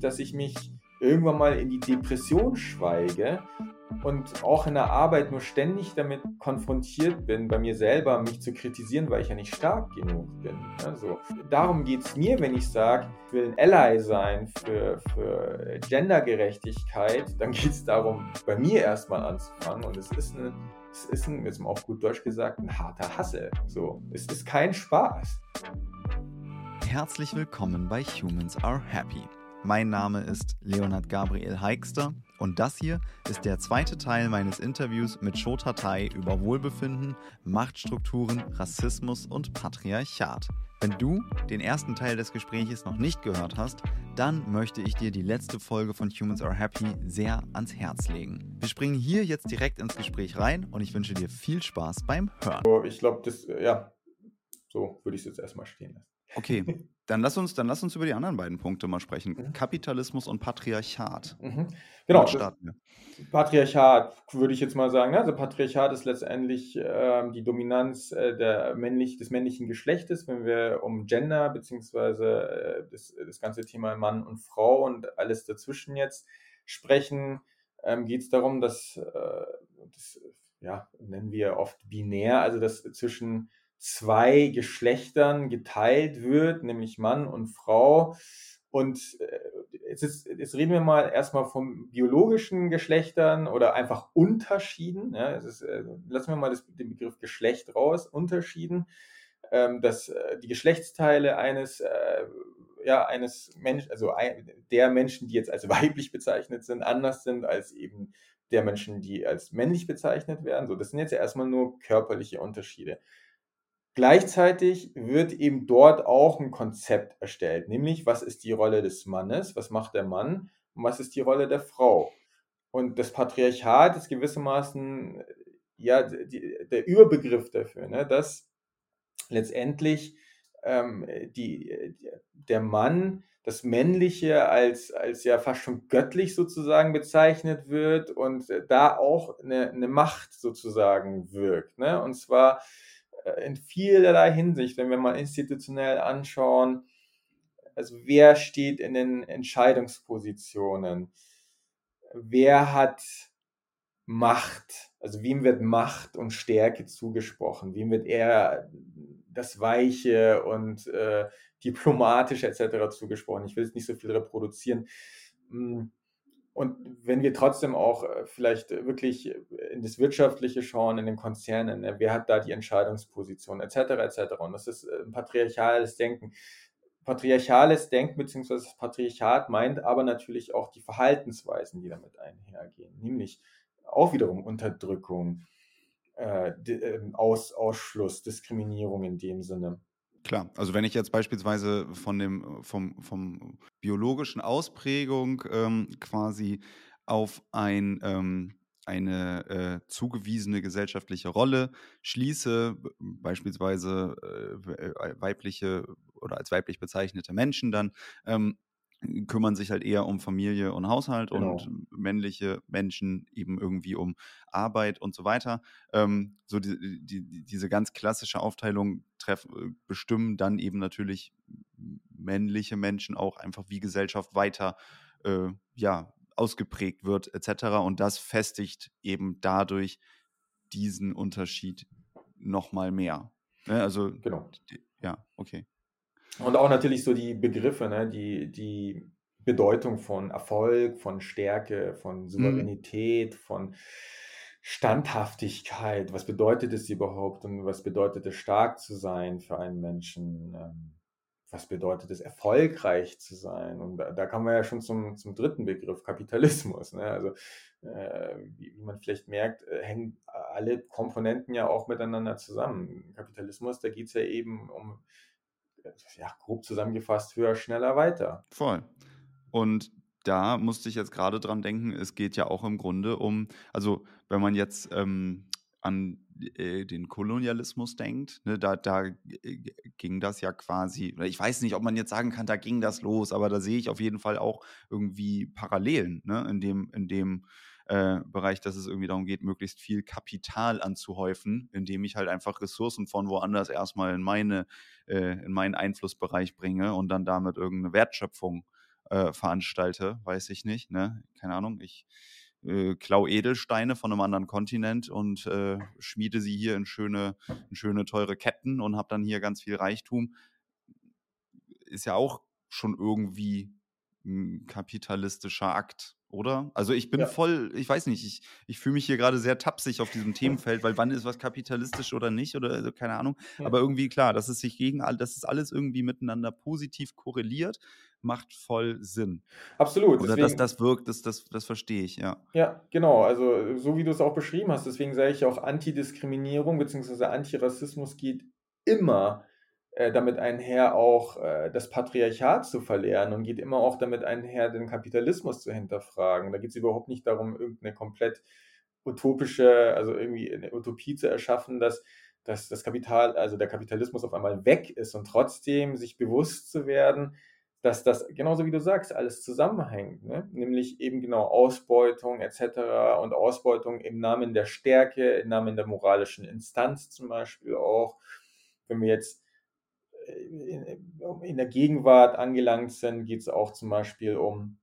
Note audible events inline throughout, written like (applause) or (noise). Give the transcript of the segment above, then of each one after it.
dass ich mich irgendwann mal in die Depression schweige und auch in der Arbeit nur ständig damit konfrontiert bin, bei mir selber mich zu kritisieren, weil ich ja nicht stark genug bin. Also, darum geht es mir, wenn ich sage, ich will ein Ally sein für, für Gendergerechtigkeit, dann geht es darum, bei mir erstmal anzufangen. Und es ist, eine, es ist ein, jetzt mal auf gut Deutsch gesagt, ein harter Hassel. So, es ist kein Spaß. Herzlich willkommen bei Humans Are Happy mein Name ist Leonhard Gabriel Heikster und das hier ist der zweite Teil meines Interviews mit Shotatai über Wohlbefinden, Machtstrukturen, Rassismus und Patriarchat. Wenn du den ersten Teil des Gespräches noch nicht gehört hast, dann möchte ich dir die letzte Folge von Humans Are Happy sehr ans Herz legen. Wir springen hier jetzt direkt ins Gespräch rein und ich wünsche dir viel Spaß beim Hören. Ich glaube, das, ja, so würde ich es jetzt erstmal stehen lassen. Okay, (laughs) dann lass uns, dann lass uns über die anderen beiden Punkte mal sprechen. Mhm. Kapitalismus und Patriarchat. Mhm. Genau. Patriarchat würde ich jetzt mal sagen. Ne? Also Patriarchat ist letztendlich äh, die Dominanz äh, der männlich, des männlichen Geschlechtes, wenn wir um Gender beziehungsweise äh, das, das ganze Thema Mann und Frau und alles dazwischen jetzt sprechen, ähm, geht es darum, dass äh, das ja, nennen wir oft binär, also dass zwischen zwei Geschlechtern geteilt wird, nämlich Mann und Frau. Und äh, jetzt, ist, jetzt reden wir mal erstmal von biologischen Geschlechtern oder einfach Unterschieden. Ja, ist, äh, lassen wir mal das, den Begriff Geschlecht raus, Unterschieden, ähm, dass äh, die Geschlechtsteile eines, äh, ja, eines Menschen, also ein, der Menschen, die jetzt als (laughs) weiblich bezeichnet sind, anders sind als eben der Menschen, die als männlich bezeichnet werden. So, das sind jetzt ja erstmal nur körperliche Unterschiede. Gleichzeitig wird eben dort auch ein Konzept erstellt, nämlich was ist die Rolle des Mannes, was macht der Mann und was ist die Rolle der Frau. Und das Patriarchat ist gewissermaßen ja die, der Überbegriff dafür, ne, dass letztendlich ähm, die, der Mann das Männliche als, als ja fast schon göttlich sozusagen bezeichnet wird und da auch eine, eine Macht sozusagen wirkt. Ne? Und zwar äh, in vielerlei Hinsicht, wenn wir mal institutionell anschauen, also wer steht in den Entscheidungspositionen, wer hat Macht, also wem wird Macht und Stärke zugesprochen, wem wird eher das Weiche und äh, diplomatische etc. zugesprochen. Ich will jetzt nicht so viel reproduzieren. Hm, und wenn wir trotzdem auch äh, vielleicht wirklich in das Wirtschaftliche schauen, in den Konzernen, ne, wer hat da die Entscheidungsposition, etc., etc. Und das ist äh, ein patriarchales Denken. Patriarchales Denken bzw. das Patriarchat meint aber natürlich auch die Verhaltensweisen, die damit einhergehen, nämlich auch wiederum Unterdrückung, äh, ähm, Aus, Ausschluss, Diskriminierung in dem Sinne. Klar, also wenn ich jetzt beispielsweise von dem, vom, vom biologischen Ausprägung ähm, quasi auf ein, ähm, eine äh, zugewiesene gesellschaftliche Rolle schließe, beispielsweise äh, äh, weibliche oder als weiblich bezeichnete Menschen dann, ähm, kümmern sich halt eher um Familie und Haushalt genau. und männliche Menschen eben irgendwie um Arbeit und so weiter. Ähm, so die, die, diese ganz klassische Aufteilung treff, äh, bestimmen dann eben natürlich männliche Menschen auch einfach, wie Gesellschaft weiter äh, ja, ausgeprägt wird etc. Und das festigt eben dadurch diesen Unterschied nochmal mehr. Ne? Also, genau. ja, okay. Und auch natürlich so die Begriffe, ne? die, die Bedeutung von Erfolg, von Stärke, von mhm. Souveränität, mhm. von Standhaftigkeit. Was bedeutet es überhaupt und was bedeutet es, stark zu sein für einen Menschen? Ähm, was bedeutet es, erfolgreich zu sein? Und da, da kommen wir ja schon zum, zum dritten Begriff, Kapitalismus. Ne? Also, äh, wie, wie, man vielleicht merkt, äh, hängen alle Komponenten ja auch miteinander zusammen. Kapitalismus, da geht es ja eben um ja, grob zusammengefasst, höher, schneller, weiter. Voll. Und da musste ich jetzt gerade dran denken, es geht ja auch im Grunde um, also wenn man jetzt ähm, an äh, den Kolonialismus denkt, ne, da, da äh, ging das ja quasi, ich weiß nicht, ob man jetzt sagen kann, da ging das los, aber da sehe ich auf jeden Fall auch irgendwie Parallelen, ne, in dem, in dem äh, Bereich, dass es irgendwie darum geht, möglichst viel Kapital anzuhäufen, indem ich halt einfach Ressourcen von woanders erstmal in meine, äh, in meinen Einflussbereich bringe und dann damit irgendeine Wertschöpfung äh, veranstalte, weiß ich nicht. Ne? Keine Ahnung, ich äh, klau Edelsteine von einem anderen Kontinent und äh, schmiede sie hier in schöne, in schöne teure Ketten und habe dann hier ganz viel Reichtum. Ist ja auch schon irgendwie ein kapitalistischer Akt, oder? Also ich bin ja. voll, ich weiß nicht, ich, ich fühle mich hier gerade sehr tapsig auf diesem Themenfeld, weil wann ist was kapitalistisch oder nicht oder also keine Ahnung. Ja. Aber irgendwie klar, dass es sich gegen all, das ist alles irgendwie miteinander positiv korreliert, macht voll Sinn. Absolut. Oder deswegen, dass das wirkt, das, das, das verstehe ich, ja. Ja, genau. Also so wie du es auch beschrieben hast, deswegen sage ich auch Antidiskriminierung bzw. Antirassismus geht immer äh, damit einher, auch äh, das Patriarchat zu verlernen und geht immer auch damit einher, den Kapitalismus zu hinterfragen. Da geht es überhaupt nicht darum, irgendeine komplett utopische, also irgendwie eine Utopie zu erschaffen, dass, dass das Kapital, also der Kapitalismus auf einmal weg ist und trotzdem sich bewusst zu werden, dass das, genauso wie du sagst, alles zusammenhängt, ne? nämlich eben genau Ausbeutung etc. und Ausbeutung im Namen der Stärke, im Namen der moralischen Instanz zum Beispiel auch. Wenn wir jetzt in der Gegenwart angelangt sind, geht es auch zum Beispiel um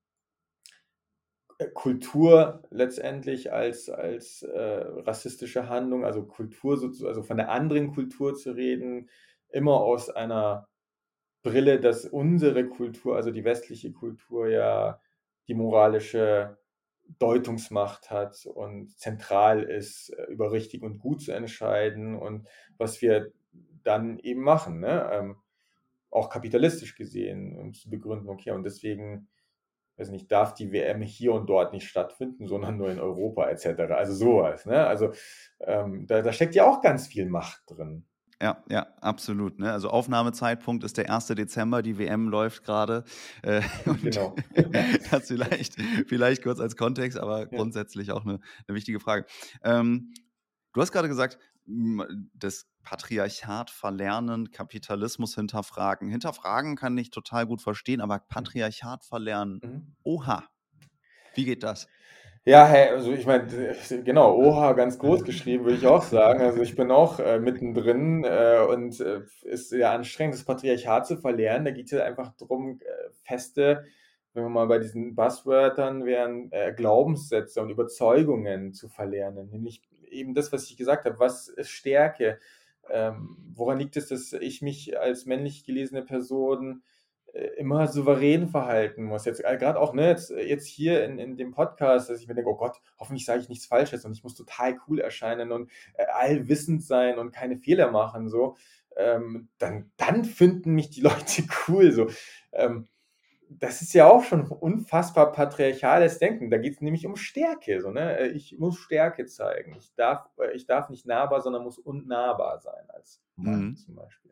äh, Kultur letztendlich als, als äh, rassistische Handlung, also Kultur, also von der anderen Kultur zu reden, immer aus einer Brille, dass unsere Kultur, also die westliche Kultur ja die moralische Deutungsmacht hat und zentral ist, äh, über richtig und gut zu entscheiden. Und was wir dann eben machen, ne? Ähm, auch kapitalistisch gesehen, um zu begründen, okay, und deswegen, weiß nicht, darf die WM hier und dort nicht stattfinden, (laughs) sondern nur in Europa etc. Also sowas, ne? Also ähm, da, da steckt ja auch ganz viel Macht drin. Ja, ja, absolut. Ne? Also Aufnahmezeitpunkt ist der 1. Dezember, die WM läuft gerade. Äh, (laughs) genau. (laughs) das vielleicht, vielleicht kurz als Kontext, aber ja. grundsätzlich auch eine, eine wichtige Frage. Ähm, du hast gerade gesagt, das Patriarchat verlernen, Kapitalismus hinterfragen. Hinterfragen kann ich total gut verstehen, aber mhm. Patriarchat verlernen, mhm. oha, wie geht das? Ja, hey, also ich meine, genau, Oha ganz groß geschrieben, würde ich auch sagen. Also ich bin auch äh, mittendrin äh, und äh, ist ja anstrengend, das Patriarchat zu verlernen. Da geht es ja einfach darum, äh, feste, wenn wir mal bei diesen Buzzwörtern wären, äh, Glaubenssätze und Überzeugungen zu verlernen. Nämlich eben das, was ich gesagt habe, was ist Stärke? Ähm, woran liegt es, dass ich mich als männlich gelesene Person äh, immer souverän verhalten muss? Jetzt äh, gerade auch ne, jetzt, jetzt hier in, in dem Podcast, dass ich mir denke, oh Gott, hoffentlich sage ich nichts Falsches und ich muss total cool erscheinen und äh, allwissend sein und keine Fehler machen, so. Ähm, dann, dann finden mich die (laughs) Leute cool. So. Ähm, das ist ja auch schon unfassbar patriarchales Denken. Da geht es nämlich um Stärke. So, ne? Äh, ich muss Stärke zeigen. Ich darf, äh, ich darf nicht nahbar, sondern muss unnahbar sein als Mann mhm. zum Beispiel.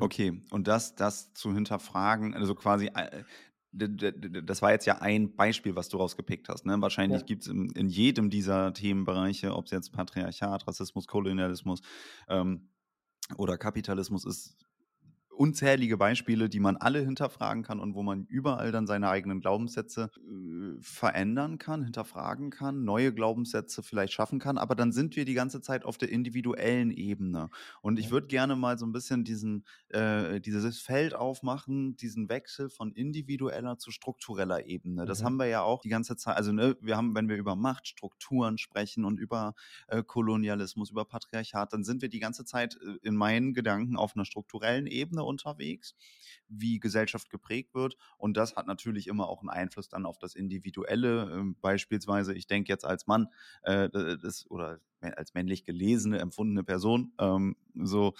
Okay, und das, das zu hinterfragen, also quasi, äh, das war jetzt ja ein Beispiel, was du rausgepickt hast. Ne? Wahrscheinlich ja. gibt es in, in, jedem dieser Themenbereiche, ob es jetzt Patriarchat, Rassismus, Kolonialismus ähm, oder Kapitalismus ist, unzählige Beispiele, die man alle hinterfragen kann und wo man überall dann seine eigenen Glaubenssätze äh, verändern kann, hinterfragen kann, neue Glaubenssätze vielleicht schaffen kann. Aber dann sind wir die ganze Zeit auf der individuellen Ebene. Und ich würde gerne mal so ein bisschen diesen, äh, dieses Feld aufmachen, diesen Wechsel von individueller zu struktureller Ebene. Das mhm. haben wir ja auch die ganze Zeit. Also ne, wir haben, wenn wir über Machtstrukturen sprechen und über äh, Kolonialismus, über Patriarchat, dann sind wir die ganze Zeit äh, in meinen Gedanken auf einer strukturellen Ebene unterwegs, wie Gesellschaft geprägt wird. Und das hat natürlich immer auch einen Einfluss dann auf das Individuelle. Ähm, beispielsweise, ich denke jetzt als Mann äh, das, oder als männlich gelesene, empfundene Person, ähm, so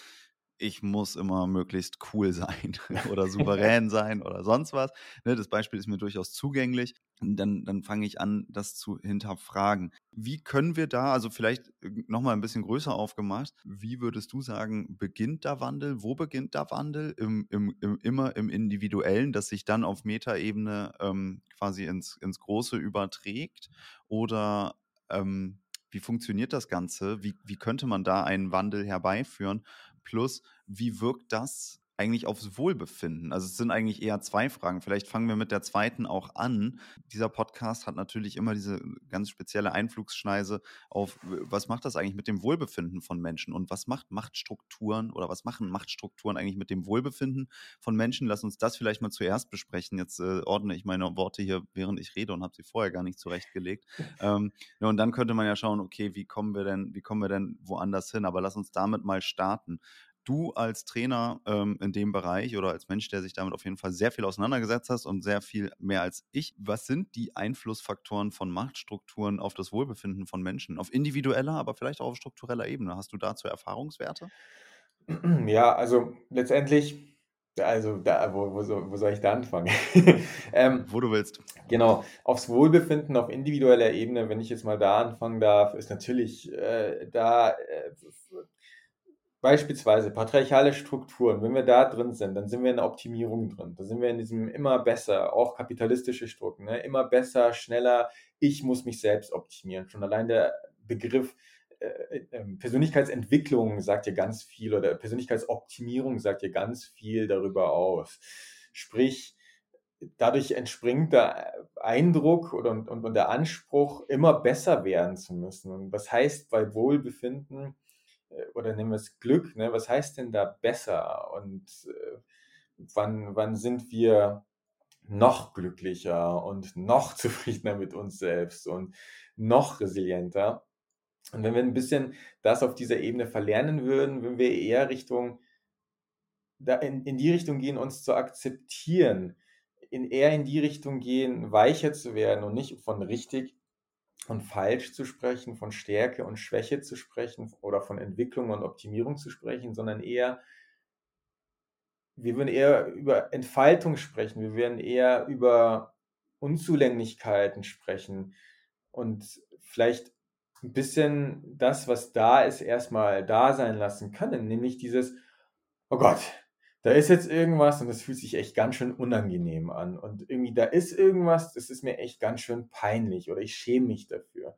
ich muss immer möglichst cool sein (laughs) oder (laughs) souverän sein oder sonst was. Ne, das Beispiel ist mir durchaus zugänglich. Dann, dann fange ich an, das zu hinterfragen. Wie können wir da, also vielleicht äh, nochmal ein bisschen größer aufgemacht, wie würdest du sagen, beginnt der Wandel? Wo beginnt der Wandel? Im, im, im immer im Individuellen, das sich dann auf Metaebene ähm, quasi ins, ins Große überträgt? Oder ähm, wie funktioniert das Ganze? Wie, wie könnte man da einen Wandel herbeiführen? Plus, wie wirkt das eigentlich aufs Wohlbefinden? Also es sind eigentlich eher zwei Fragen. Vielleicht fangen wir mit der zweiten auch an. Dieser Podcast hat natürlich immer diese ganz spezielle Einflugsschneise auf, was macht das eigentlich mit dem Wohlbefinden von Menschen und was macht Machtstrukturen oder was machen Machtstrukturen eigentlich mit dem Wohlbefinden von Menschen? Lass uns das vielleicht mal zuerst besprechen. Jetzt äh, ordne ich meine Worte hier, während ich rede und habe sie vorher gar nicht zurechtgelegt. (laughs) ähm, ja, und dann könnte man ja schauen, okay, wie kommen wir denn, wie kommen wir denn woanders hin? Aber lass uns damit mal starten du als Trainer ähm, in dem Bereich oder als Mensch, der sich damit auf jeden Fall sehr viel auseinandergesetzt hast und sehr viel mehr als ich, was sind die Einflussfaktoren von Machtstrukturen auf das Wohlbefinden von Menschen? Auf individueller, aber vielleicht auch auf struktureller Ebene. Hast du dazu Erfahrungswerte? (clears throat) Ja, also letztendlich, also da, wo, wo, wo soll ich da anfangen? (laughs) ähm, wo du willst. Genau, aufs Wohlbefinden auf individueller Ebene, wenn ich jetzt mal da anfangen darf, ist natürlich äh, da äh, Beispielsweise patriarchale Strukturen, wenn wir da drin sind, dann sind wir in der Optimierung drin. Da sind wir in diesem immer besser, auch kapitalistische Strukturen, ne? immer besser, schneller, ich muss mich selbst optimieren. Schon allein der Begriff äh, äh, Persönlichkeitsentwicklung sagt ja ganz viel oder Persönlichkeitsoptimierung sagt ja ganz viel darüber aus. Sprich, dadurch entspringt der Eindruck oder, und, und der Anspruch, immer besser werden zu müssen. Und was heißt bei Wohlbefinden? Äh, oder nehmen wir es Glück, ne? was heißt denn da besser und äh, wann, wann sind wir noch glücklicher und noch (laughs) zufriedener mit uns selbst und noch resilienter? Und wenn wir ein bisschen das auf dieser Ebene verlernen würden, wenn wir eher Richtung, da in, in die Richtung gehen, uns zu akzeptieren, in, eher in die Richtung gehen, weicher zu werden und nicht von richtig von falsch zu sprechen, von Stärke und Schwäche zu sprechen oder von Entwicklung und Optimierung zu sprechen, sondern eher, wir würden eher über Entfaltung sprechen, wir werden eher über Unzulänglichkeiten sprechen. Und vielleicht ein bisschen das, was da ist, erstmal da sein lassen können, nämlich dieses, oh Gott, da ist jetzt irgendwas und das fühlt sich echt ganz schön unangenehm an. Und irgendwie da ist irgendwas, das ist mir echt ganz schön peinlich oder ich schäme mich dafür.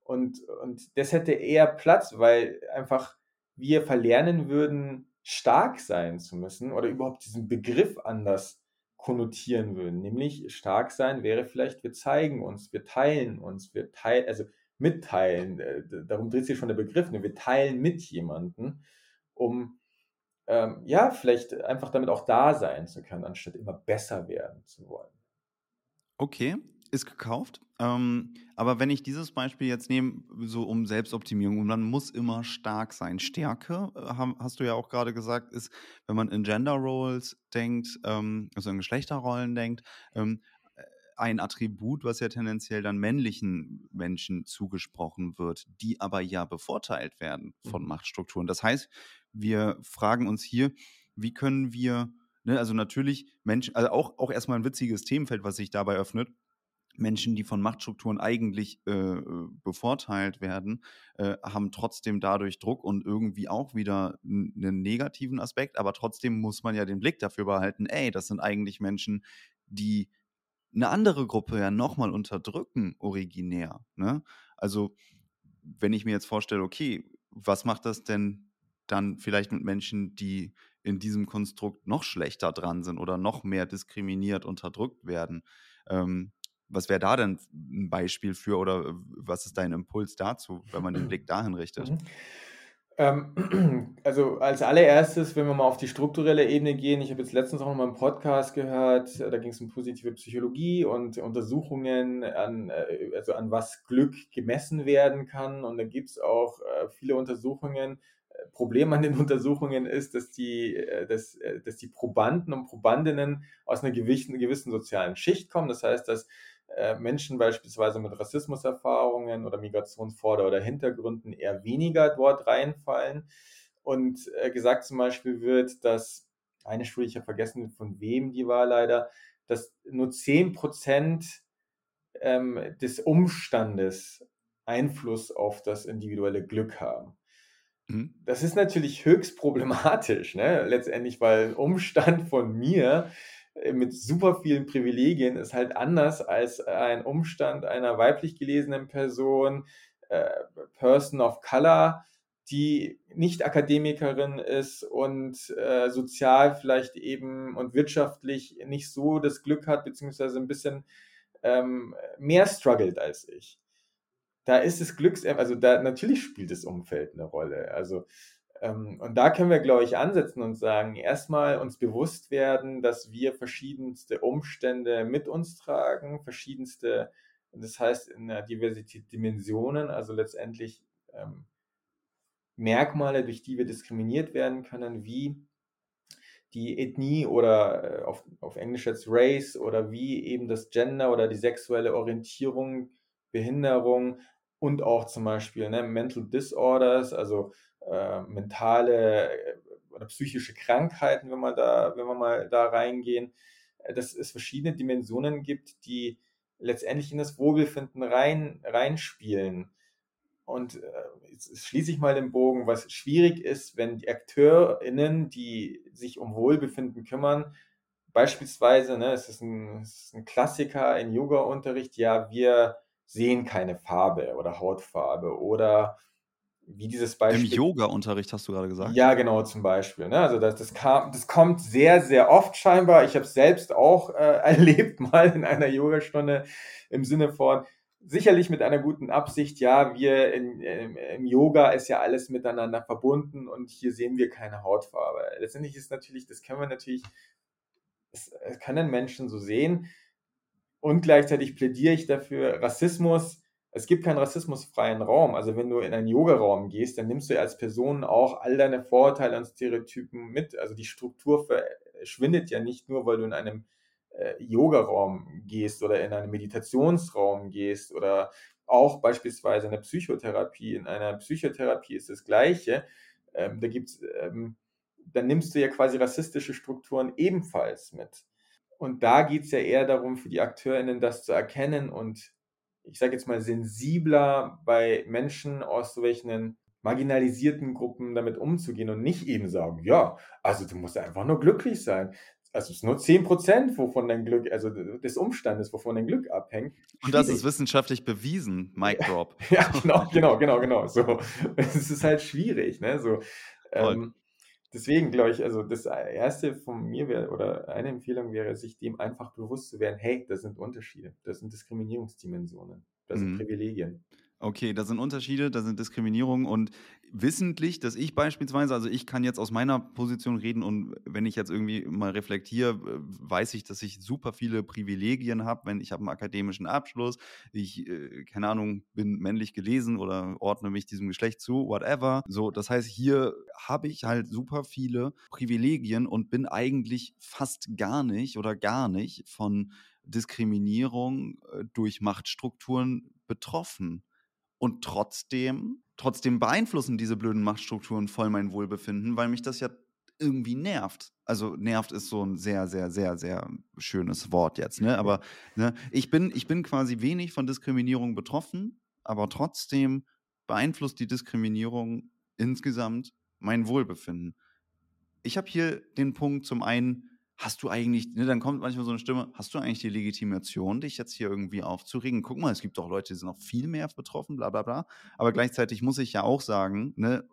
Und, und das hätte eher Platz, weil einfach wir verlernen würden, stark sein zu müssen oder überhaupt diesen Begriff anders konnotieren würden. Nämlich stark sein wäre vielleicht, wir zeigen uns, wir teilen uns, wir teilen, also mitteilen, äh, darum dreht sich schon der Begriff, ne? wir teilen mit jemandem, um ähm, ja, vielleicht einfach damit auch da sein zu können, anstatt immer besser werden zu wollen. Okay, ist gekauft. Ähm, aber wenn ich dieses Beispiel jetzt nehme, so um Selbstoptimierung, man muss immer stark sein. Stärke, äh, hast du ja auch gerade gesagt, ist, wenn man in Gender Roles denkt, ähm, also in Geschlechterrollen denkt, ähm, äh, ein Attribut, was ja tendenziell dann männlichen Menschen zugesprochen wird, die aber ja bevorteilt werden von mhm. Machtstrukturen. Das heißt, wir fragen uns hier, wie können wir, ne, also natürlich Menschen, also auch, auch erstmal ein witziges Themenfeld, was sich dabei öffnet. Menschen, die von Machtstrukturen eigentlich äh, bevorteilt werden, äh, haben trotzdem dadurch Druck und irgendwie auch wieder einen negativen Aspekt. Aber trotzdem muss man ja den Blick dafür behalten, ey, das sind eigentlich Menschen, die eine andere Gruppe ja nochmal unterdrücken, originär. Ne? Also, wenn ich mir jetzt vorstelle, okay, was macht das denn dann vielleicht mit Menschen, die in diesem Konstrukt noch schlechter dran sind oder noch mehr diskriminiert, unterdrückt werden. Ähm, was wäre da denn ein Beispiel für oder was ist dein Impuls dazu, wenn man den (clears throat) Blick dahin richtet? Ähm, (clears throat) also als allererstes, wenn wir mal auf die strukturelle Ebene gehen, ich habe jetzt letztens auch noch mal einen Podcast gehört, da ging es um positive Psychologie und Untersuchungen an, äh, also an was Glück gemessen werden kann. Und da gibt es auch äh, viele Untersuchungen, Problem an den (laughs) Untersuchungen ist, dass die, äh, dass, äh, dass die Probanden und Probandinnen aus einer gewissen, gewissen sozialen Schicht kommen. Das heißt, dass äh, Menschen beispielsweise mit Rassismuserfahrungen oder Migrationsvorder- oder Hintergründen eher weniger dort reinfallen. Und gesagt zum Beispiel wird, dass eine Studie, ich habe vergessen, von wem die war leider, dass nur 10 Prozent ähm, des Umstandes Einfluss auf das individuelle Glück haben. Mhm. Das ist natürlich höchst problematisch, ne? letztendlich, weil ein Umstand von mir äh, mit super vielen Privilegien ist halt anders als ein Umstand einer weiblich gelesenen Person, äh, Person of Color, die nicht Akademikerin ist und äh, sozial vielleicht eben und wirtschaftlich nicht so das Glück hat, beziehungsweise ein bisschen ähm, mehr struggelt als ich. Da ist es Glücks, also da natürlich spielt das Umfeld eine Rolle. Also und da können wir, glaube ich, ansetzen und sagen, erstmal uns bewusst werden, dass wir verschiedenste Umstände mit uns tragen, verschiedenste, das heißt in der Diversität Dimensionen, also letztendlich ähm, Merkmale, durch die wir diskriminiert werden können, wie die Ethnie oder äh, auf, auf Englisch jetzt Race oder wie eben das Gender oder die sexuelle Orientierung, Behinderung und auch zum Beispiel ne, Mental Disorders, also äh, mentale äh, oder psychische Krankheiten, wenn wir da, wenn wir mal da reingehen, äh, dass es verschiedene Dimensionen gibt, die letztendlich in das Wohlbefinden rein, reinspielen. Und äh, jetzt schließe ich mal den Bogen, was schwierig ist, wenn die AkteurInnen, die sich um Wohlbefinden kümmern, beispielsweise, ne, es ist ein, es ist ein Klassiker in Yoga-Unterricht, ja, wir sehen keine Farbe oder Hautfarbe oder wie dieses Beispiel. Im Yoga-Unterricht hast du gerade gesagt. Ja, genau, zum Beispiel. Ne? Also das, das, kam, das kommt sehr, sehr oft scheinbar. Ich habe es selbst auch äh, (laughs) erlebt, mal in einer Yogastunde im Sinne von, sicherlich mit einer guten Absicht, ja, wir in, im, im, Yoga ist ja alles miteinander verbunden und hier sehen wir keine Hautfarbe. Letztendlich ist natürlich, das können wir natürlich, das können Menschen so sehen. Und gleichzeitig plädiere ich dafür, Rassismus es gibt keinen rassismusfreien Raum. Also wenn du in einen Yogaraum gehst, dann nimmst du ja als Person auch all deine Vorurteile und Stereotypen mit. Also die Struktur verschwindet ja nicht nur, weil du in einem äh, Yogaraum gehst oder in einen Meditationsraum gehst oder auch beispielsweise in der Psychotherapie. In einer Psychotherapie ist das Gleiche. Ähm, da gibt's, ähm, dann nimmst du ja quasi rassistische Strukturen ebenfalls mit. Und da geht es ja eher darum, für die AkteurInnen das zu erkennen und ich sage jetzt mal, sensibler bei Menschen aus solchen marginalisierten Gruppen damit umzugehen und nicht eben sagen, ja, also du musst einfach nur glücklich sein. Also es ist nur 10 Prozent, wovon dein Glück, also des Umstandes, wovon dein Glück abhängt. Und das ist wissenschaftlich bewiesen, Mic Drop. (laughs) ja, genau, genau, genau, genau. So, es ist halt schwierig, ne? So, ähm, deswegen glaube ich, also das erste von mir wäre, oder eine Empfehlung wäre, sich dem einfach bewusst zu werden, hey, das sind Unterschiede, das sind Diskriminierungsdimensionen, das sind mhm. Privilegien. Okay, da sind Unterschiede, da sind Diskriminierungen und wissentlich, dass ich beispielsweise, also ich kann jetzt aus meiner Position reden und wenn ich jetzt irgendwie mal reflektiere, äh, weiß ich, dass ich super viele Privilegien habe, wenn ich habe einen akademischen Abschluss, ich, äh, keine Ahnung, bin männlich gelesen oder ordne mich diesem Geschlecht zu, whatever. So, das heißt, hier habe ich halt super viele Privilegien und bin eigentlich fast gar nicht oder gar nicht von Diskriminierung äh, durch Machtstrukturen betroffen. Und trotzdem, trotzdem beeinflussen diese blöden Machtstrukturen voll mein Wohlbefinden, weil mich das ja irgendwie nervt. Also nervt ist so ein sehr, sehr, sehr, sehr schönes Wort jetzt, ne? Aber ne, ich, bin, ich bin quasi wenig von Diskriminierung betroffen, aber trotzdem beeinflusst die Diskriminierung insgesamt mein Wohlbefinden. Ich habe hier den Punkt zum einen, hast du eigentlich, ne, dann kommt manchmal so eine Stimme, hast du eigentlich die Legitimation, dich jetzt hier irgendwie aufzuregen? Guck mal, es gibt doch Leute, die sind noch viel mehr betroffen, bla bla bla. Aber gleichzeitig muss ich ja auch sagen, ne,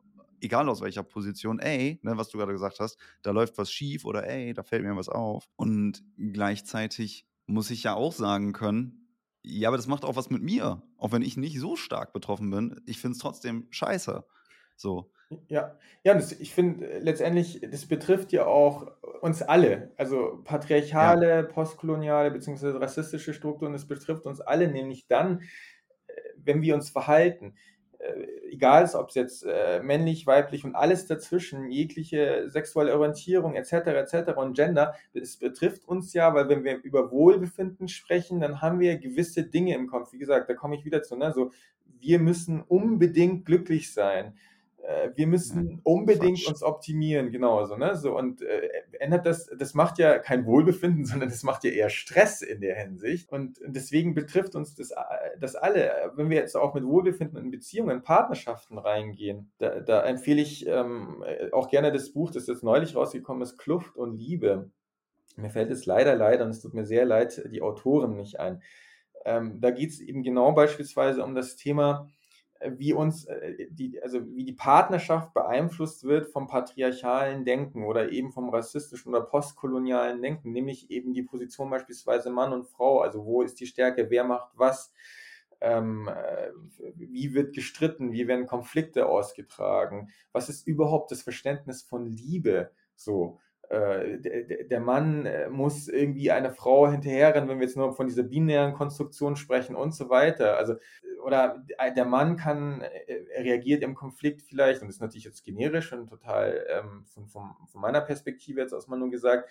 egal aus welcher Position, ey, ne, was du gerade gesagt hast, da läuft was schief oder ey, da fällt mir was auf. Und gleichzeitig muss ich ja auch sagen können, ja, aber das macht auch was mit mir. Auch wenn ich nicht so stark betroffen bin, ich finde es trotzdem scheiße. So. Ja, ja, das, ich finde äh, letztendlich, das betrifft ja auch uns alle, also patriarchale, ja. postkoloniale bzw. rassistische Strukturen, das betrifft uns alle, nämlich dann, äh, wenn wir uns verhalten. Äh, egal, ob es jetzt männlich, weiblich und alles dazwischen, jegliche sexuelle Orientierung etc. etc. und Gender, das betrifft uns ja, weil wenn wir über Wohlbefinden sprechen, dann haben wir gewisse Dinge im Kopf. Wie gesagt, da komme ich wieder zu, ne? so, wir müssen unbedingt glücklich sein äh, wir müssen unbedingt Quatsch. uns optimieren, genauso, ne? So, und äh, ändert das, das macht ja kein Wohlbefinden, (laughs) sondern das macht ja eher Stress in der Hinsicht. Und deswegen betrifft uns das, äh, das alle. Wenn wir jetzt auch mit Wohlbefinden in Beziehungen, in Partnerschaften reingehen, da, da empfehle ich ähm, auch gerne das Buch, das jetzt neulich rausgekommen ist, Kluft und Liebe. Mir fällt es leider, leider, und es tut mir sehr leid, die Autoren nicht ein. Ähm, da geht es eben genau beispielsweise um das Thema, äh, wie uns äh, die, also wie die Partnerschaft beeinflusst wird vom patriarchalen Denken oder eben vom rassistischen oder postkolonialen Denken, nämlich eben die Position beispielsweise Mann und Frau, also wo ist die Stärke, wer macht was, ähm, äh, wie wird gestritten, wie werden Konflikte ausgetragen, was ist überhaupt das Verständnis von Liebe? So. Äh, der Mann äh, muss irgendwie eine Frau hinterherrennen, wenn wir jetzt nur von dieser binären Konstruktion sprechen und so weiter. Also, oder der Mann kann, reagiert im Konflikt vielleicht, und das ist natürlich jetzt generisch und total ähm, von, von, von meiner Perspektive jetzt aus mal nur gesagt,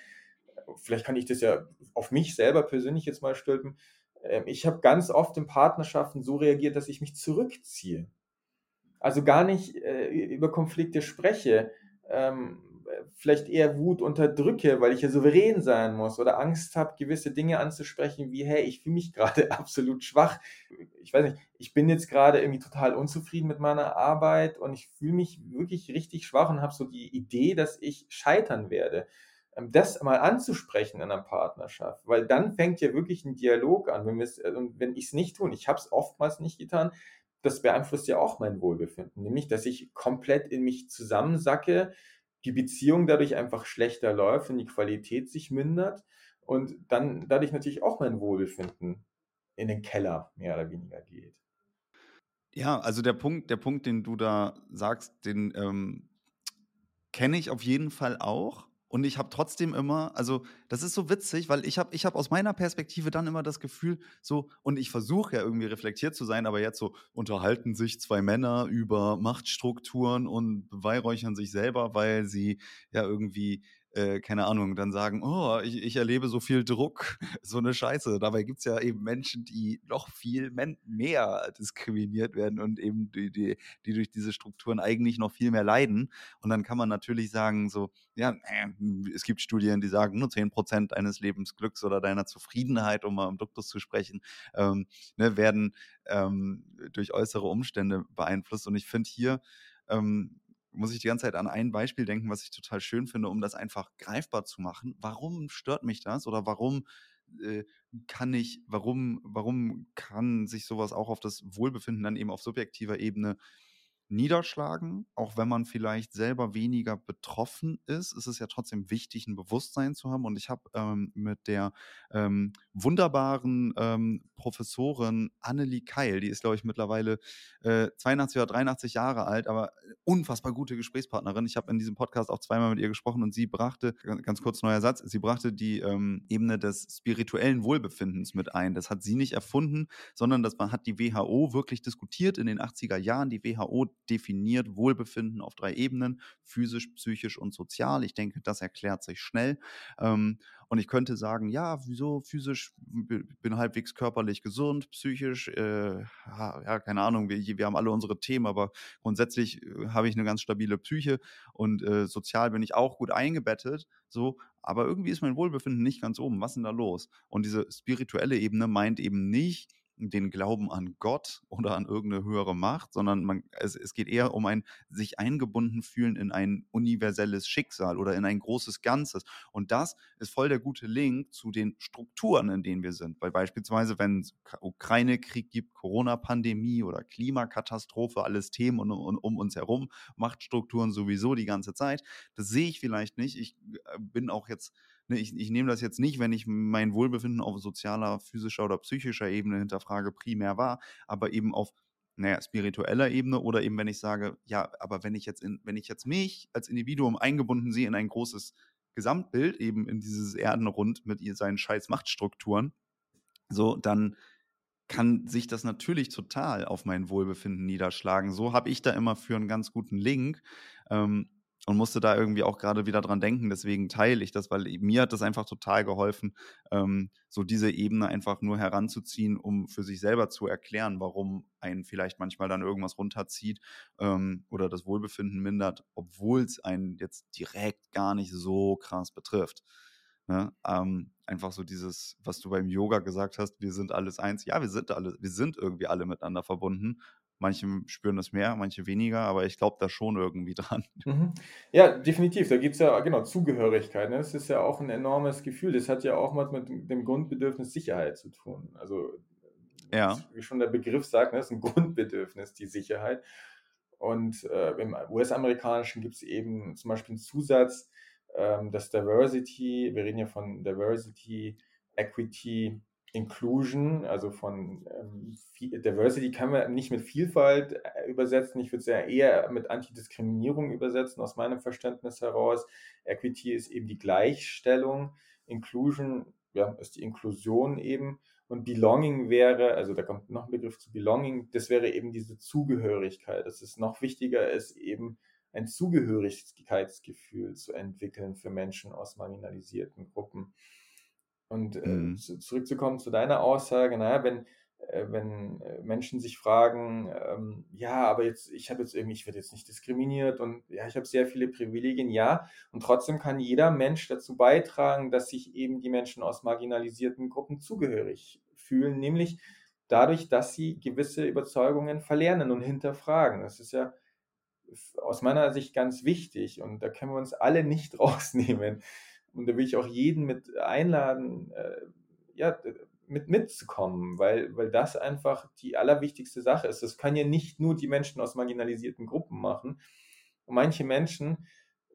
vielleicht kann ich das ja auf mich selber persönlich jetzt mal stülpen. Ähm, ich habe ganz oft in Partnerschaften so reagiert, dass ich mich zurückziehe. Also gar nicht äh, über Konflikte spreche, ähm, vielleicht eher Wut unterdrücke, weil ich ja souverän sein muss oder Angst habe, gewisse Dinge anzusprechen, wie, hey, ich fühle mich (laughs) gerade absolut schwach. Ich weiß nicht, ich bin jetzt gerade irgendwie total unzufrieden mit meiner Arbeit und ich fühle mich wirklich richtig schwach und habe so die Idee, dass ich scheitern werde. Ähm, das mal anzusprechen in einer Partnerschaft, weil dann fängt ja wirklich ein Dialog an. Wenn, äh, wenn ich es nicht tue, ich habe es oftmals nicht getan, das beeinflusst ja auch mein Wohlbefinden, nämlich dass ich komplett in mich zusammensacke, die Beziehung dadurch einfach schlechter läuft und die Qualität sich mindert und dann dadurch natürlich auch mein Wohlbefinden in den Keller mehr oder weniger geht. Ja, also der Punkt, der Punkt, den du da sagst, den ähm, kenne ich auf jeden Fall auch. Und ich habe trotzdem immer, also das ist so witzig, weil ich habe ich hab aus meiner Perspektive dann immer das Gefühl, so, und ich versuche ja irgendwie reflektiert zu sein, aber jetzt so unterhalten sich zwei Männer über Machtstrukturen und beweihräuchern sich selber, weil sie ja irgendwie äh, keine Ahnung, dann sagen, oh, ich, ich, erlebe so viel Druck, (laughs) so eine Scheiße. Dabei gibt es ja eben Menschen, die noch viel mehr diskriminiert werden und eben die, die, die durch diese Strukturen eigentlich noch viel mehr leiden. Und dann kann man natürlich sagen, so, ja, äh, es gibt Studien, die sagen, nur 10% deines Lebensglücks oder deiner Zufriedenheit, um mal im Duktus zu sprechen, ähm, ne, werden ähm, durch äußere Umstände beeinflusst. Und ich finde hier, ähm, muss ich die ganze Zeit an ein Beispiel denken, was ich total schön finde, um das einfach greifbar zu machen. Warum stört mich das oder warum äh, kann ich, warum, warum kann sich sowas auch auf das Wohlbefinden dann eben auf subjektiver Ebene niederschlagen, auch wenn man vielleicht selber weniger betroffen ist, ist es ja trotzdem wichtig, ein Bewusstsein zu haben. Und ich habe ähm, mit der ähm, wunderbaren ähm, Professorin Annelie Keil, die ist, glaube ich, mittlerweile äh, 82 oder 83 Jahre alt, aber unfassbar gute Gesprächspartnerin. Ich habe in diesem Podcast auch zweimal mit ihr gesprochen und sie brachte, ganz kurz neuer Satz, sie brachte die ähm, Ebene des spirituellen Wohlbefindens mit ein. Das hat sie nicht erfunden, sondern das hat die WHO wirklich diskutiert in den 80er Jahren. Die WHO definiert Wohlbefinden auf drei Ebenen, physisch, psychisch und sozial. Ich denke, das erklärt sich schnell. Ähm, und ich könnte sagen, ja, wieso physisch bin halbwegs körperlich gesund, psychisch, äh, ja, keine Ahnung, wir, wir haben alle unsere Themen, aber grundsätzlich äh, habe ich eine ganz stabile Psyche und äh, sozial bin ich auch gut eingebettet, so, aber irgendwie ist mein Wohlbefinden nicht ganz oben. Was ist denn da los? Und diese spirituelle Ebene meint eben nicht, den Glauben an Gott oder an irgendeine höhere Macht, sondern man, es, es geht eher um ein sich eingebunden fühlen in ein universelles Schicksal oder in ein großes Ganzes. Und das ist voll der gute Link zu den Strukturen, in denen wir sind. Weil beispielsweise, wenn es Ukraine-Krieg gibt, Corona-Pandemie oder Klimakatastrophe, alles Themen um, um, um uns herum, Machtstrukturen sowieso die ganze Zeit, das sehe ich vielleicht nicht. Ich äh, bin auch jetzt ne, ich, ich nehme das jetzt nicht, wenn ich mein Wohlbefinden auf sozialer, physischer oder psychischer Ebene hinterfrage, primär wahr, aber eben auf naja, spiritueller Ebene oder eben wenn ich sage, ja, aber wenn ich jetzt in, wenn ich jetzt mich als Individuum eingebunden sehe in ein großes Gesamtbild, eben in dieses Erdenrund mit seinen scheiß Machtstrukturen, so, dann kann sich das natürlich total auf mein Wohlbefinden niederschlagen. So habe ich da immer für einen ganz guten Link. Ähm, und musste da irgendwie auch gerade wieder dran denken. Deswegen teile ich das, weil mir hat das einfach total geholfen, ähm, so diese Ebene einfach nur heranzuziehen, um für sich selber zu erklären, warum einen vielleicht manchmal dann irgendwas runterzieht ähm, oder das Wohlbefinden mindert, obwohl es einen jetzt direkt gar nicht so krass betrifft. Ne? Ähm, einfach so dieses, was du beim Yoga gesagt hast, wir sind alles eins. Ja, wir sind alle, wir sind irgendwie alle miteinander verbunden. Manche spüren das mehr, manche weniger, aber ich glaube da schon irgendwie (laughs) dran. Mhm. Ja, definitiv. Da geht es ja, genau, Zugehörigkeit. Ne? Das ist ja auch ein enormes Gefühl. Das hat ja auch was mit dem Grundbedürfnis Sicherheit zu tun. Also Ja. Wie schon der Begriff sagt, ne, ist ein Grundbedürfnis, die Sicherheit. Und äh, im US-amerikanischen gibt es eben zum Beispiel einen Zusatz, ähm, das Diversity, wir reden ja von Diversity, Equity, Inclusion, also von ähm, Diversity kann man nicht mit Vielfalt äh, übersetzen, ich würde es ja eher mit Antidiskriminierung übersetzen, aus meinem Verständnis heraus. Equity ist eben die Gleichstellung, Inclusion ja, ist die Inklusion eben. Und Belonging wäre, also da kommt noch ein Begriff zu Belonging, das wäre eben diese Zugehörigkeit. Dass es noch wichtiger ist, eben ein Zugehörigkeitsgefühl zu entwickeln für Menschen aus marginalisierten Gruppen. Und äh, mhm. zurückzukommen zu deiner Aussage, naja, wenn, äh, wenn äh, Menschen sich fragen, ähm, ja, aber jetzt, ich habe jetzt irgendwie, ich werde jetzt nicht diskriminiert und ja, ich habe sehr viele Privilegien, ja, und trotzdem kann jeder Mensch dazu beitragen, dass sich eben die Menschen aus marginalisierten Gruppen zugehörig fühlen, nämlich dadurch, dass sie gewisse Überzeugungen verlernen und hinterfragen. Das ist ja aus meiner Sicht ganz wichtig und da können wir uns alle nicht (laughs) rausnehmen. Und da will ich auch jeden mit einladen, äh, ja, mit mitzukommen, weil, weil das einfach die allerwichtigste Sache ist. Das können ja nicht nur die Menschen aus marginalisierten Gruppen machen. Und manche Menschen,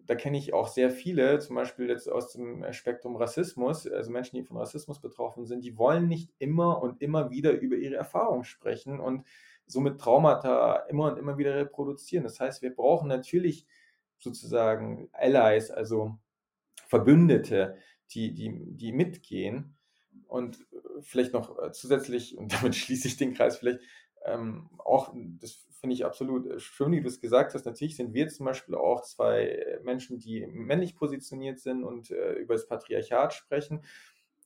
da kenne ich auch sehr viele, zum Beispiel jetzt aus dem Spektrum Rassismus, also Menschen, die von Rassismus betroffen sind, die wollen nicht immer und immer wieder über ihre Erfahrungen sprechen und somit Traumata immer und immer wieder reproduzieren. Das heißt, wir brauchen natürlich sozusagen Allies, also Verbündete, die, die, die mitgehen. Und äh, vielleicht noch äh, zusätzlich, (laughs) und damit schließe ich den Kreis vielleicht, ähm, auch, das finde ich absolut äh, schön, wie du es gesagt hast, natürlich sind wir zum Beispiel auch zwei Menschen, die männlich positioniert sind und äh, über das Patriarchat sprechen.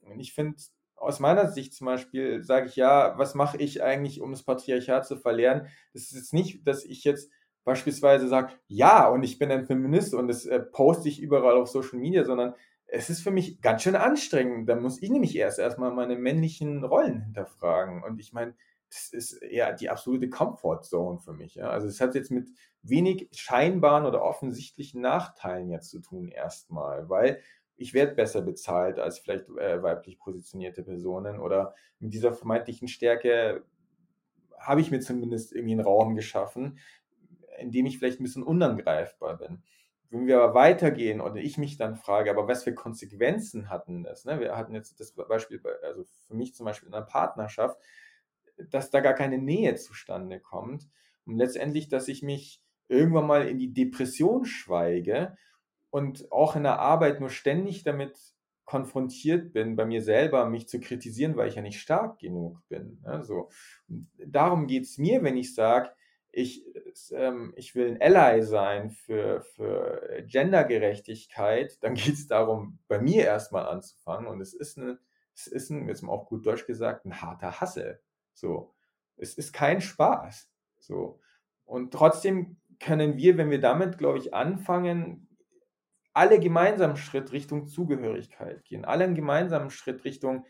Und ich finde, aus meiner Sicht zum Beispiel, sage ich ja, was mache ich eigentlich, um das Patriarchat zu verlernen? Das ist jetzt nicht, dass ich jetzt beispielsweise sage, ja, und ich bin ein Feminist und das äh, poste ich überall auf Social Media, sondern es ist für mich ganz schön anstrengend. Da muss ich nämlich erst erstmal meine männlichen Rollen hinterfragen. Und ich meine, das ist eher die absolute Comfortzone für mich. Ja? Also es hat jetzt mit wenig scheinbaren oder offensichtlichen Nachteilen jetzt zu tun erstmal, weil ich werde besser bezahlt als vielleicht äh, weiblich positionierte Personen oder mit dieser vermeintlichen Stärke habe ich mir zumindest irgendwie einen Raum geschaffen, in dem ich vielleicht ein bisschen unangreifbar bin. Wenn wir aber weitergehen und ich mich dann frage, aber was für Konsequenzen hatten das? Ne? Wir hatten jetzt das Beispiel, also für mich zum Beispiel in einer Partnerschaft, dass da gar keine Nähe zustande kommt und letztendlich, dass ich mich irgendwann mal in die Depression schweige und auch in der Arbeit nur ständig damit konfrontiert bin, bei mir selber mich zu kritisieren, weil ich ja nicht stark genug bin. Also, darum geht es mir, wenn ich sage, ich, ähm, ich will ein Ally sein für, für Gendergerechtigkeit, (laughs) dann geht es darum, bei mir erstmal anzufangen. Und es ist ein, es ist ein, jetzt mal auch gut Deutsch gesagt, ein harter Hassel. So. Es ist kein Spaß. So. Und trotzdem können wir, wenn wir damit, glaube ich, anfangen, alle gemeinsam Schritt Richtung Zugehörigkeit gehen, alle einen gemeinsamen Schritt Richtung,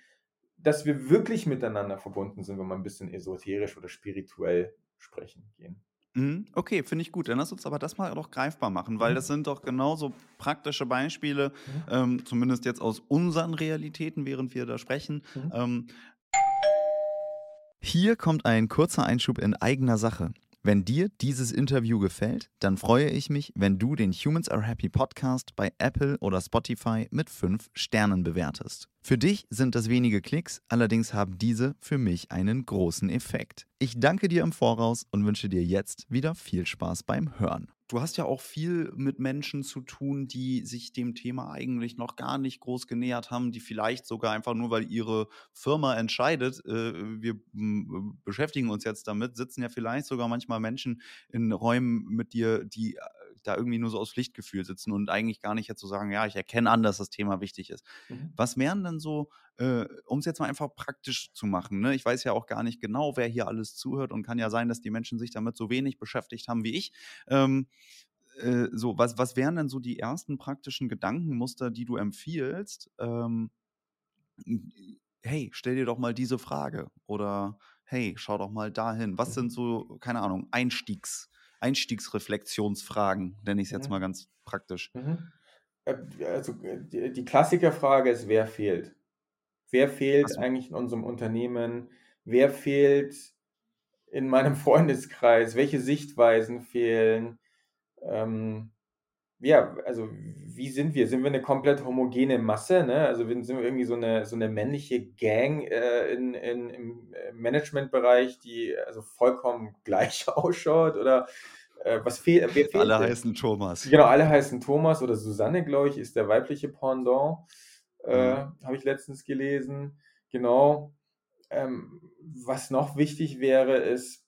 dass wir wirklich miteinander verbunden sind, wenn man ein bisschen esoterisch oder spirituell sprechen gehen. Mhm, okay, finde ich gut. Dann lass uns aber das mal doch greifbar machen, weil mhm. das sind doch genauso praktische Beispiele, mhm. ähm, zumindest jetzt aus unseren Realitäten, während wir da sprechen. Mhm. Ähm, hier kommt ein kurzer Einschub in eigener Sache. Wenn dir dieses Interview gefällt, dann freue ich mich, wenn du den Humans Are Happy Podcast bei Apple oder Spotify mit 5 Sternen bewertest. Für dich sind das wenige Klicks, allerdings haben diese für mich einen großen Effekt. Ich danke dir im Voraus und wünsche dir jetzt wieder viel Spaß beim Hören. Du hast ja auch viel mit Menschen zu tun, die sich dem Thema eigentlich noch gar nicht groß genähert haben, die vielleicht sogar einfach nur, weil ihre Firma entscheidet, äh, wir beschäftigen uns jetzt damit, sitzen ja vielleicht sogar manchmal Menschen in Räumen mit dir, die äh, da irgendwie nur so aus Pflichtgefühl sitzen und eigentlich gar nicht jetzt so sagen, ja, ich erkenne an, dass das Thema wichtig ist. Mhm. Was wären denn so, äh, um es jetzt mal einfach praktisch zu machen, ne? ich weiß ja auch gar nicht genau, wer hier alles zuhört und kann ja sein, dass die Menschen sich damit so wenig beschäftigt haben wie ich. Ähm, äh, so, was, was wären denn so die ersten praktischen Gedankenmuster, die du empfiehlst? Ähm, hey, stell dir doch mal diese Frage oder hey, schau doch mal dahin. Was sind so, keine Ahnung, Einstiegs, Einstiegsreflexionsfragen, nenne ich es jetzt mhm. mal ganz praktisch. Mhm. Äh, also die Klassikerfrage ist, wer fehlt? Wer fehlt so. eigentlich in unserem Unternehmen? wer fehlt in meinem (laughs) Freundeskreis, welche Sichtweisen fehlen. Ähm, ja, also wie sind wir? Sind wir eine komplett homogene Masse? Ne? Also sind wir irgendwie so eine, so eine männliche Gang äh, in, in, im Managementbereich, die also vollkommen (laughs) gleich ausschaut? Oder äh, was fehl, wer fehlt? Alle denn? heißen Thomas. Genau, alle heißen Thomas oder Susanne, glaube ich, ist der weibliche Pendant. Äh, mhm. Habe ich letztens gelesen. Genau. Ähm, was noch wichtig wäre, ist,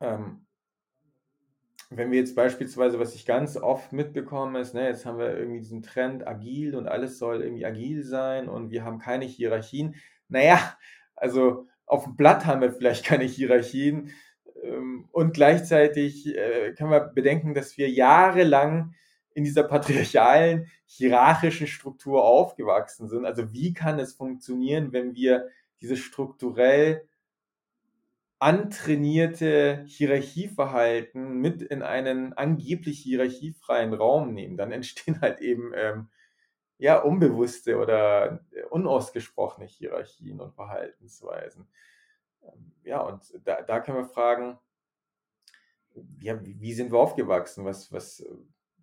ähm, wenn wir jetzt beispielsweise, was ich ganz oft mitbekomme, ist, ne, jetzt haben wir irgendwie diesen Trend agil und alles soll irgendwie agil sein und wir haben keine Hierarchien. Naja, also auf dem Blatt haben wir vielleicht (laughs) keine Hierarchien ähm, und gleichzeitig äh, können wir bedenken, dass wir jahrelang in dieser patriarchalen, hierarchischen Struktur aufgewachsen sind. Also wie kann es funktionieren, wenn wir dieses strukturell antrainierte Hierarchieverhalten mit in einen angeblich hierarchiefreien Raum nehmen, dann entstehen halt eben ähm, ja unbewusste oder unausgesprochene Hierarchien und Verhaltensweisen. Ähm, ja, und da, da können wir fragen, ja, wie sind wir aufgewachsen? Was, was,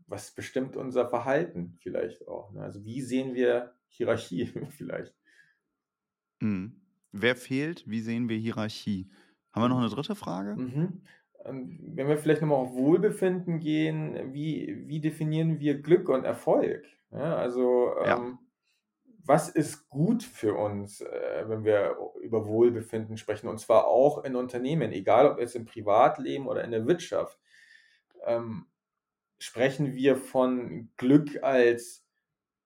was bestimmt unser Verhalten vielleicht auch? Ne? Also wie sehen wir Hierarchie (laughs) vielleicht? Mhm. Wer fehlt? Wie sehen wir Hierarchie? Haben wir noch eine dritte Frage? Mhm. Ähm, wenn wir vielleicht nochmal auf Wohlbefinden gehen, wie, wie definieren wir Glück und Erfolg? Ja, also ja. Ähm, was ist gut für uns, äh, wenn wir über Wohlbefinden sprechen, und zwar auch in Unternehmen, egal ob jetzt im Privatleben oder in der Wirtschaft. Ähm, sprechen wir von Glück als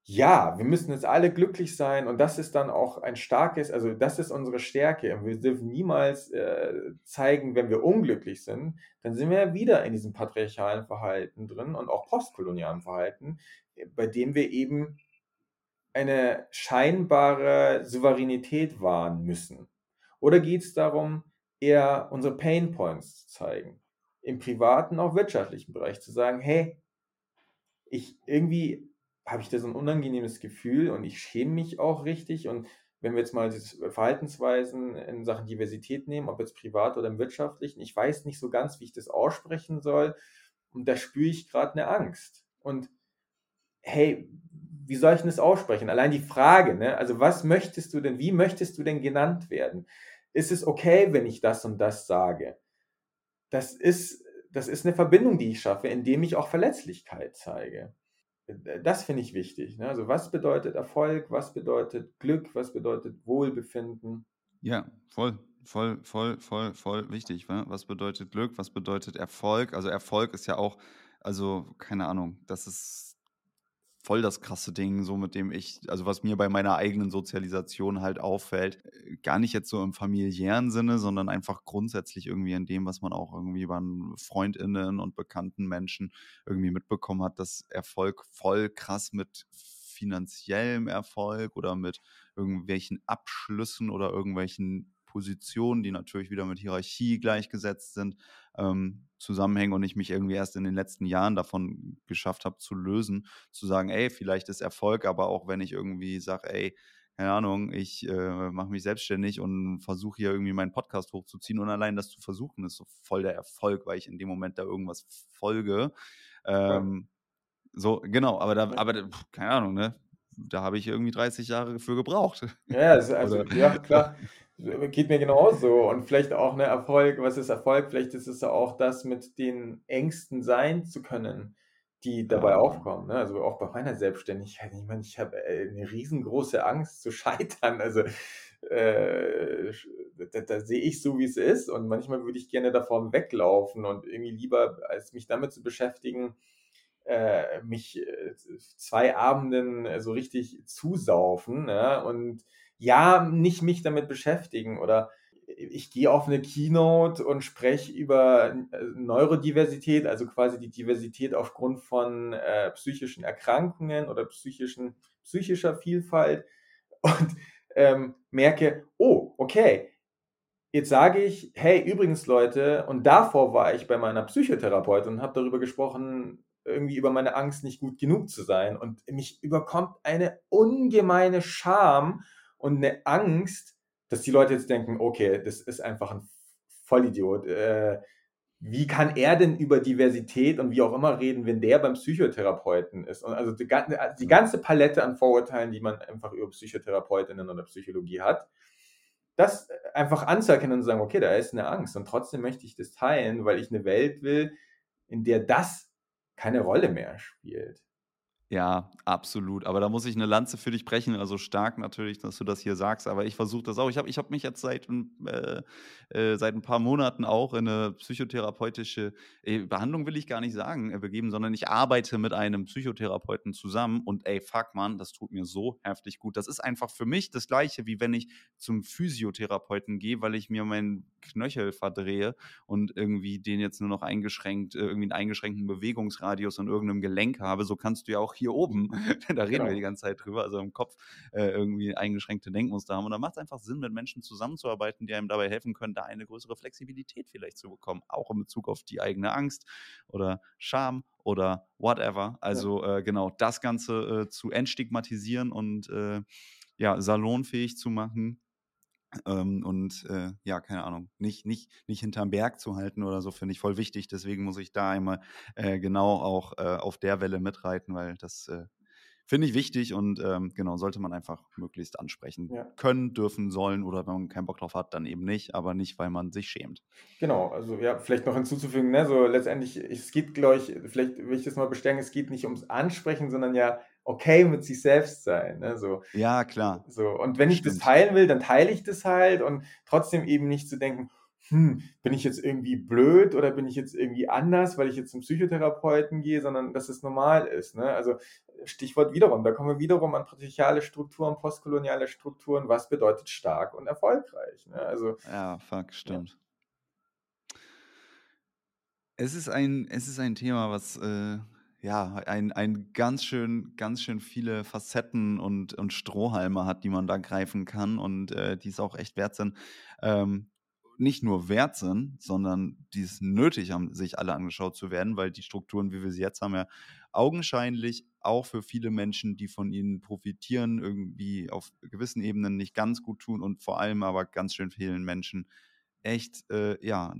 ja, wir müssen jetzt alle glücklich sein und das ist dann auch ein starkes, also das ist unsere Stärke. Und wir dürfen niemals äh, zeigen, wenn wir unglücklich sind, dann sind wir ja wieder in diesem patriarchalen Verhalten drin und auch postkolonialen Verhalten, bei dem wir eben eine scheinbare Souveränität wahren müssen. Oder geht es darum, eher unsere Pain Points zu zeigen? Im privaten, auch wirtschaftlichen Bereich zu sagen, hey, ich irgendwie habe ich da so ein unangenehmes Gefühl und ich schäme mich auch richtig. Und wenn wir jetzt mal Verhaltensweisen in Sachen Diversität nehmen, ob jetzt privat oder im wirtschaftlichen, ich weiß nicht so ganz, wie ich das aussprechen soll. Und da spüre ich gerade eine Angst. Und hey, wie soll ich denn das aussprechen? Allein die Frage, ne? also was möchtest du denn, wie möchtest du denn genannt werden? Ist es okay, wenn ich das und das sage? Das ist, das ist eine Verbindung, die ich schaffe, indem ich auch Verletzlichkeit zeige das finde ich wichtig. Ne? Also was bedeutet Erfolg, was bedeutet Glück, was bedeutet Wohlbefinden? Ja, voll, voll, voll, voll, voll wichtig. Ne? Was bedeutet Glück, was bedeutet Erfolg? Also Erfolg ist ja auch, also keine Ahnung, das ist voll das krasse Ding, so mit dem ich, also was mir bei meiner eigenen Sozialisation halt auffällt, äh, gar nicht jetzt so im familiären Sinne, sondern einfach grundsätzlich irgendwie in dem, was man auch irgendwie bei FreundInnen und bekannten Menschen irgendwie mitbekommen hat, dass Erfolg voll krass mit finanziellem Erfolg oder mit irgendwelchen Abschlüssen oder irgendwelchen Positionen, die natürlich wieder mit Hierarchie gleichgesetzt sind, ähm, zusammenhängen und ich mich irgendwie erst in den letzten Jahren davon geschafft habe zu lösen, zu sagen, ey, vielleicht ist Erfolg, aber auch wenn ich irgendwie sage, ey, keine Ahnung, ich äh, mache mich selbstständig und versuche hier irgendwie meinen Podcast hochzuziehen und allein das zu versuchen, ist so voll der Erfolg, weil ich in dem Moment da irgendwas folge. Ähm, ja. So, genau, aber da, aber keine Ahnung, ne? Da habe ich irgendwie 30 Jahre für gebraucht. Ja, (laughs) also, ja, klar. Geht mir genauso. Und vielleicht auch eine Erfolg. Was ist Erfolg? Vielleicht ist es auch das, mit den Ängsten sein zu können, die dabei aufkommen. Ne? Also auch bei meiner Selbstständigkeit. Ich meine, ich habe äh, eine riesengroße Angst zu (laughs) scheitern. Also äh, da, da, sehe ich so, wie es ist. Und manchmal würde ich gerne davon weglaufen und irgendwie lieber, als mich damit zu beschäftigen, äh, mich äh, zwei Abenden so richtig zusaufen ja? und ja, nicht mich damit beschäftigen oder ich gehe auf eine Keynote und spreche über äh, Neurodiversität, also quasi die Diversität aufgrund von äh, psychischen Erkrankungen oder psychischen, psychischer Vielfalt. Und ähm, merke, oh, okay, jetzt sage ich, hey, übrigens Leute, und davor war ich bei meiner Psychotherapeutin und habe darüber gesprochen, irgendwie über meine Angst nicht gut genug zu sein. Und mich überkommt eine ungemeine Scham und eine Angst, dass die Leute jetzt denken, okay, das ist einfach ein Vollidiot. Äh, wie kann er denn über Diversität und wie auch immer reden, wenn der beim Psychotherapeuten ist? Und also die, die ganze Palette an Vorurteilen, die man einfach über Psychotherapeutinnen oder Psychologie hat, das einfach anzuerkennen und zu sagen, okay, da ist eine Angst und trotzdem möchte ich das teilen, weil ich eine Welt will, in der das keine Rolle mehr spielt. Ja, absolut. Aber da muss ich eine Lanze für dich brechen. Also stark natürlich, dass du das hier sagst. Aber ich versuche das auch. Ich habe ich hab mich jetzt seit, äh, äh, seit ein paar Monaten auch in eine psychotherapeutische äh, Behandlung, will ich gar nicht sagen, äh, begeben, sondern ich arbeite mit einem Psychotherapeuten zusammen. Und ey, fuck, man, das tut mir so heftig gut. Das ist einfach für mich das Gleiche, wie wenn ich zum Physiotherapeuten gehe, weil ich mir meinen Knöchel verdrehe und irgendwie den jetzt nur noch eingeschränkt, äh, irgendwie einen eingeschränkten Bewegungsradius an irgendeinem Gelenk habe. So kannst du ja auch hier oben, (laughs) da reden genau. wir die ganze Zeit drüber, also im Kopf äh, irgendwie eingeschränkte Denkmuster haben. Und da macht es einfach Sinn, mit Menschen zusammenzuarbeiten, die einem dabei helfen können, da eine größere Flexibilität vielleicht zu bekommen, auch in Bezug auf die eigene Angst oder Scham oder whatever. Also ja. äh, genau, das Ganze äh, zu entstigmatisieren und äh, ja, salonfähig zu machen. Ähm, und äh, ja, keine Ahnung, nicht, nicht, nicht hinterm Berg zu halten oder so, finde ich voll wichtig. Deswegen muss ich da einmal äh, genau auch äh, auf der Welle mitreiten, weil das äh, finde ich wichtig und ähm, genau, sollte man einfach möglichst ansprechen ja. können, dürfen, sollen oder wenn man keinen Bock drauf hat, dann eben nicht, aber nicht, weil man sich schämt. Genau, also ja, vielleicht noch hinzuzufügen, ne, so letztendlich, es geht, glaube ich, vielleicht will ich das mal bestärken, es geht nicht ums Ansprechen, sondern ja okay mit sich selbst sein. Ne? So, ja, klar. So. Und wenn ich Stimmt. das teilen will, dann teile ich das halt und trotzdem eben nicht zu denken, hm, bin ich jetzt irgendwie blöd oder bin ich jetzt irgendwie anders, weil ich jetzt zum Psychotherapeuten gehe, sondern dass es normal ist. Ne? Also Stichwort wiederum, da kommen wir wiederum an patriarchale Strukturen, postkoloniale Strukturen, was bedeutet stark und erfolgreich. Ne? Also, ja, fuck, stimmt. Ja. Es ist ein, es ist ein Thema, was äh, ja, ein, ein ganz schön, ganz schön viele Facetten und, und Strohhalme hat, die man da greifen kann und äh, die es auch echt wert sind. Ähm, nicht nur wert sind, sondern die es nötig haben, sich alle angeschaut zu werden, weil die Strukturen, wie wir sie jetzt haben, ja augenscheinlich auch für viele Menschen, die von ihnen profitieren, irgendwie auf gewissen Ebenen nicht ganz gut tun und vor allem aber ganz schön vielen Menschen echt, äh, ja,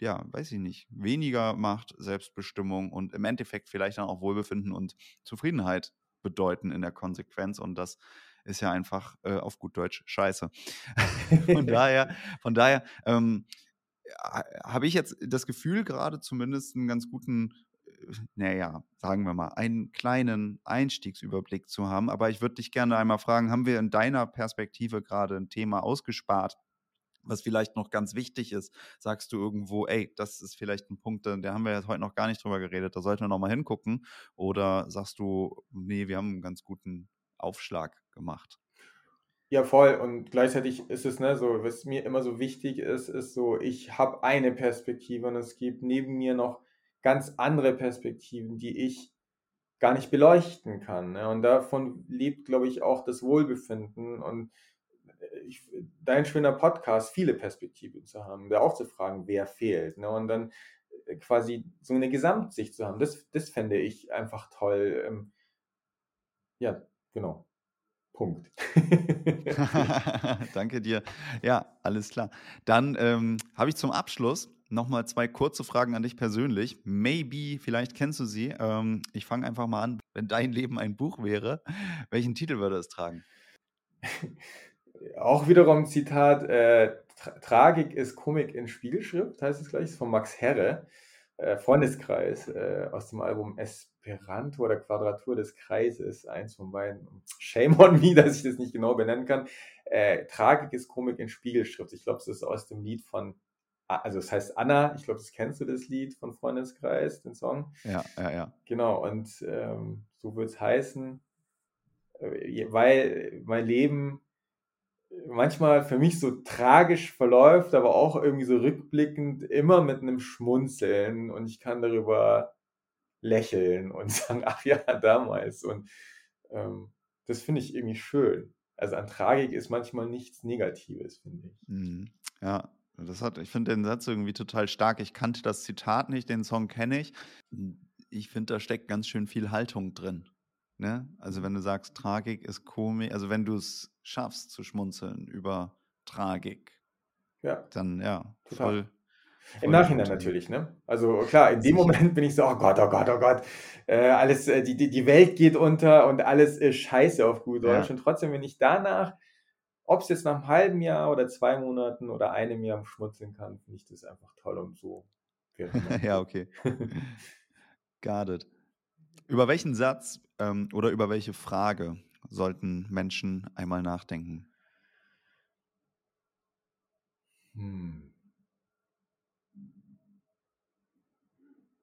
ja, weiß ich nicht, weniger Macht, Selbstbestimmung und im Endeffekt vielleicht dann auch Wohlbefinden und Zufriedenheit bedeuten in der Konsequenz. Und das ist ja einfach äh, auf gut Deutsch scheiße. (laughs) von (laughs) daher, von daher ähm, habe ich jetzt das Gefühl, gerade zumindest einen ganz guten, naja, sagen wir mal, einen kleinen Einstiegsüberblick zu haben. Aber ich würde dich gerne einmal fragen, haben wir in deiner Perspektive gerade ein Thema ausgespart, was vielleicht noch ganz wichtig ist, sagst du irgendwo, ey, das ist vielleicht ein Punkt, da haben wir jetzt heute noch gar nicht drüber geredet, da sollten wir noch mal hingucken? Oder sagst du, nee, wir haben einen ganz guten Aufschlag gemacht? Ja, voll. Und gleichzeitig ist es, ne, so, was mir immer so wichtig ist, ist so, ich habe eine Perspektive und es gibt neben mir noch ganz andere Perspektiven, die ich gar nicht beleuchten kann. Ne? Und davon lebt, glaube ich, auch das Wohlbefinden. Und ich, dein schöner Podcast, viele Perspektiven zu haben, da auch zu fragen, wer fehlt. Ne? Und dann äh, quasi so eine Gesamtsicht zu haben, das, das fände ich einfach toll. Ähm, ja, genau. Punkt. (laughs) (laughs) Danke dir. Ja, alles klar. Dann ähm, habe ich zum Abschluss nochmal zwei kurze Fragen an dich persönlich. Maybe, vielleicht kennst du sie. Ähm, ich fange einfach mal an. Wenn dein Leben ein Buch wäre, welchen Titel würde es tragen? (laughs) auch wiederum Zitat, äh, Tragik ist Komik in Spiegelschrift, heißt es gleich, ist von Max Herre, äh, Freundeskreis, äh, aus dem Album Esperanto oder Quadratur des Kreises, eins von beiden. Shame on me, (laughs) dass ich das nicht genau benennen kann. Äh, Tragik ist Komik in Spiegelschrift. Ich glaube, es ist aus dem Lied von, also es heißt Anna, ich glaube, das kennst du das Lied von Freundeskreis, den Song. Ja, ja, ja. Genau, und ähm, so wird es heißen, äh, weil mein Leben manchmal für mich so tragisch verläuft, aber auch irgendwie so rückblickend immer mit einem Schmunzeln und ich kann darüber lächeln und (laughs) sagen, ach ja, damals. Und ähm, das finde ich irgendwie schön. Also an Tragik ist manchmal nichts Negatives, finde ich. Mhm. Ja, das hat, ich finde den Satz irgendwie total stark. Ich kannte das Zitat nicht, den Song kenne ich. Ich finde, da steckt ganz schön viel Haltung drin. Ne? Also wenn du sagst, Tragik ist Komik, also wenn du es schaffst zu schmunzeln über Tragik. Ja. Dann, ja, Total. voll. Im Nachhinein natürlich, ne? Also klar, in dem. Moment bin ich so, oh Gott, oh Gott, oh Gott, äh, alles, äh, die, die, die Welt geht unter und alles ist scheiße auf gut Ja. Deutsch. Und trotzdem, wenn ich danach, ob es jetzt nach einem halben Jahr oder zwei Monaten oder einem Jahr schmutzeln kann, finde ich das einfach toll und so. (laughs) ja, okay. (laughs) It. Über welchen Satz ähm, oder über welche Frage sollten Menschen einmal nachdenken? Hm.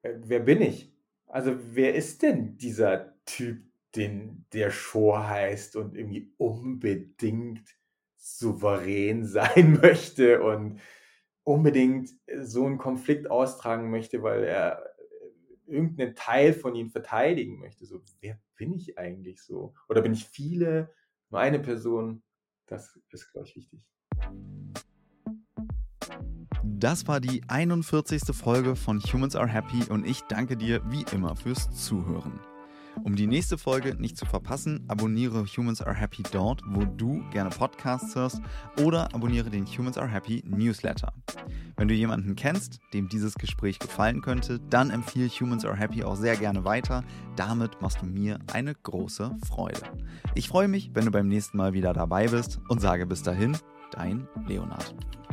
Äh, Wer bin ich? Also, wer ist denn dieser Typ, den der Show heißt und irgendwie unbedingt souverän (laughs) sein möchte und unbedingt so einen Konflikt austragen möchte, weil er irgendeinen Teil von ihm verteidigen möchte? So, wer bin ich eigentlich so? Oder bin ich viele, nur eine Person? Das ist, glaube ich, wichtig. Das war die 41. Folge von Humans Are Happy und ich danke dir wie immer fürs Zuhören. Um die nächste Folge nicht zu verpassen, abonniere Humans Are Happy dort, wo du gerne Podcasts hörst oder abonniere den Humans Are Happy Newsletter. Wenn du jemanden kennst, dem dieses Gespräch gefallen könnte, dann empfiehl Humans Are Happy auch sehr gerne weiter. Damit machst du mir eine große Freude. Ich freue mich, wenn du beim nächsten Mal wieder dabei bist und sage bis dahin, dein Leonard.